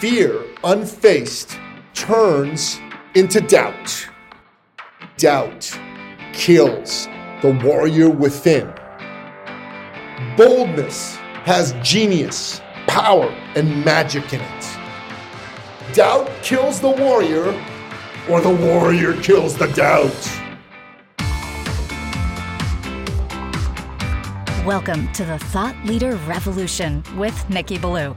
fear, unfaced, turns into doubt. Doubt kills the warrior within. Boldness has genius, power, and magic in it. Doubt kills the warrior, or the warrior kills the doubt. Welcome to the Thought Leader Revolution with Nicky Billou.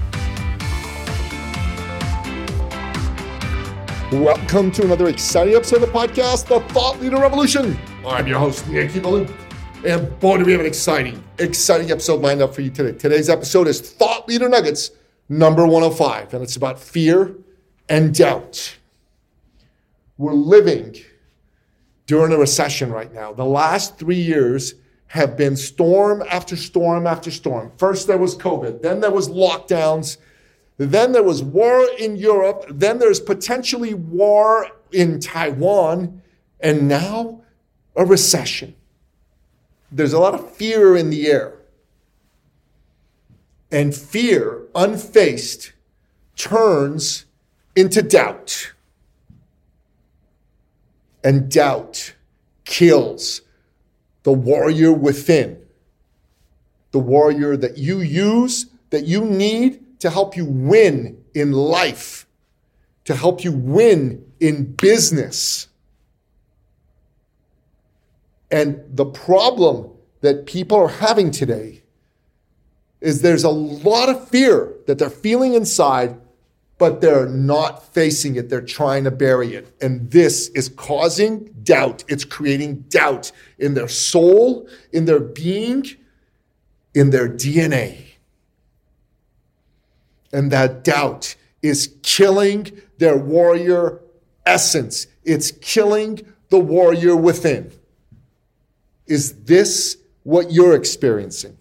Welcome to another exciting episode of the podcast, The Thought Leader Revolution. I'm your host, Nicky Billou. And boy, do we have an exciting, exciting episode lined up for you today. Today's episode is Thought Leader Nuggets number 105, and it's about fear and doubt. We're living during a recession right now. The last three years have been storm after storm after storm. First, there was COVID, then there was lockdowns then there was war in Europe. Then there's potentially war in Taiwan. And now a recession. There's a lot of fear in the air. And fear, unfaced, turns into doubt. And doubt kills the warrior within, the warrior that you use, that you need to help you win in life, to help you win in business. And the problem that people are having today is there's a lot of fear that they're feeling inside, but they're not facing it. They're trying to bury it. And this is causing doubt. It's creating doubt in their soul, in their being, in their DNA. And that doubt is killing their warrior essence. It's killing the warrior within. Is this what you're experiencing?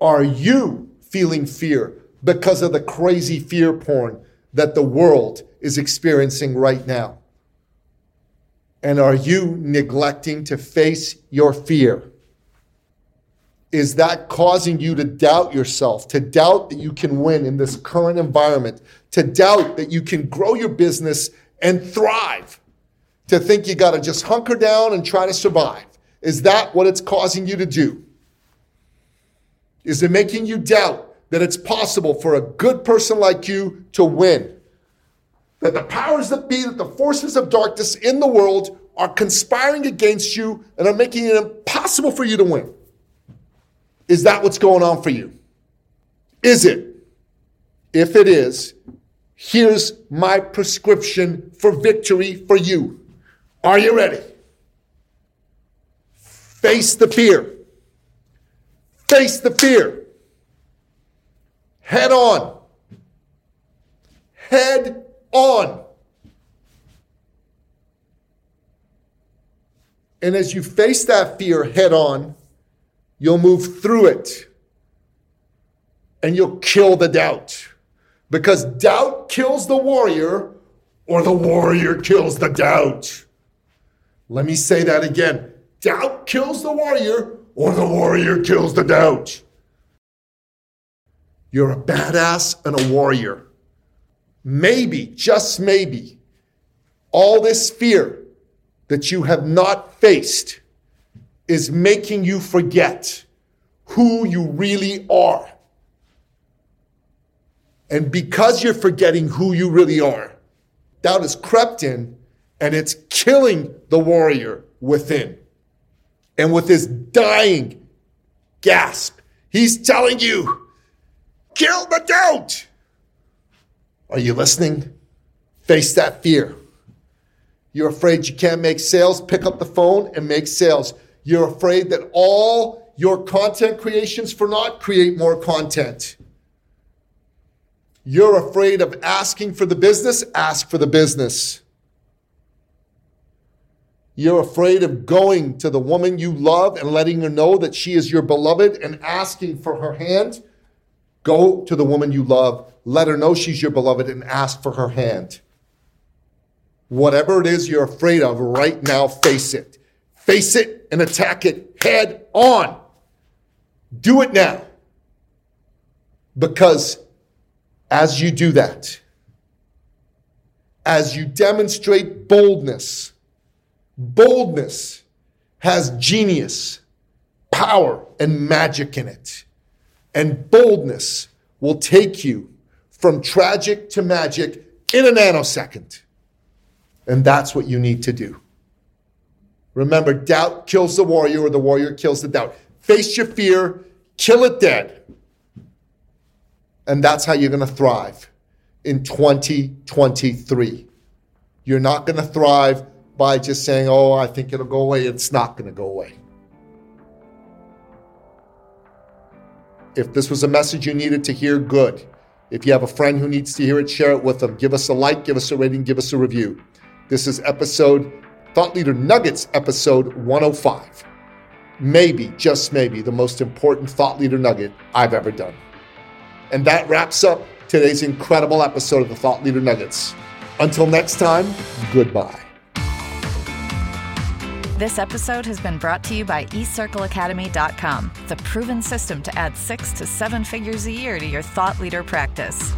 Are you feeling fear because of the crazy fear porn that the world is experiencing right now? And are you neglecting to face your fear? Is that causing you to doubt yourself, to doubt that you can win in this current environment, to doubt that you can grow your business and thrive, to think you got to just hunker down and try to survive? Is that what it's causing you to do? Is it making you doubt that it's possible for a good person like you to win? That the powers that be, that the forces of darkness in the world are conspiring against you and are making it impossible for you to win? Is that what's going on for you? Is it? If it is, here's my prescription for victory for you. Are you ready? Face the fear. Face the fear. Head on. Head on. And as you face that fear head on, You'll move through it and you'll kill the doubt. Because doubt kills the warrior, or the warrior kills the doubt. Let me say that again doubt kills the warrior, or the warrior kills the doubt. You're a badass and a warrior. Maybe, just maybe, all this fear that you have not faced is making you forget who you really are. And because you're forgetting who you really are, doubt has crept in and it's killing the warrior within. And with his dying gasp, he's telling you, kill the doubt. Are you listening? Face that fear. You're afraid you can't make sales? Pick up the phone and make sales. You're afraid that all your content creations for not create more content. You're afraid of asking for the business, ask for the business. You're afraid of going to the woman you love and letting her know that she is your beloved and asking for her hand. Go to the woman you love, let her know she's your beloved, and ask for her hand. Whatever it is you're afraid of right now, face it. Face it and attack it head on. Do it now. Because as you do that, as you demonstrate boldness, boldness has genius, power, and magic in it. And boldness will take you from tragic to magic in a nanosecond. And that's what you need to do. Remember, doubt kills the warrior, or the warrior kills the doubt. Face your fear, kill it dead. And that's how you're going to thrive in 2023. You're not going to thrive by just saying, oh, I think it'll go away. It's not going to go away. If this was a message you needed to hear, good. If you have a friend who needs to hear it, share it with them. Give us a like, give us a rating, give us a review. This is episode Thought Leader Nuggets, episode 105. Maybe, just maybe, the most important thought leader nugget I've ever done. And that wraps up today's incredible episode of the Thought Leader Nuggets. Until next time, goodbye. This episode has been brought to you by eCircleAcademy.com, the proven system to add six to seven figures a year to your thought leader practice.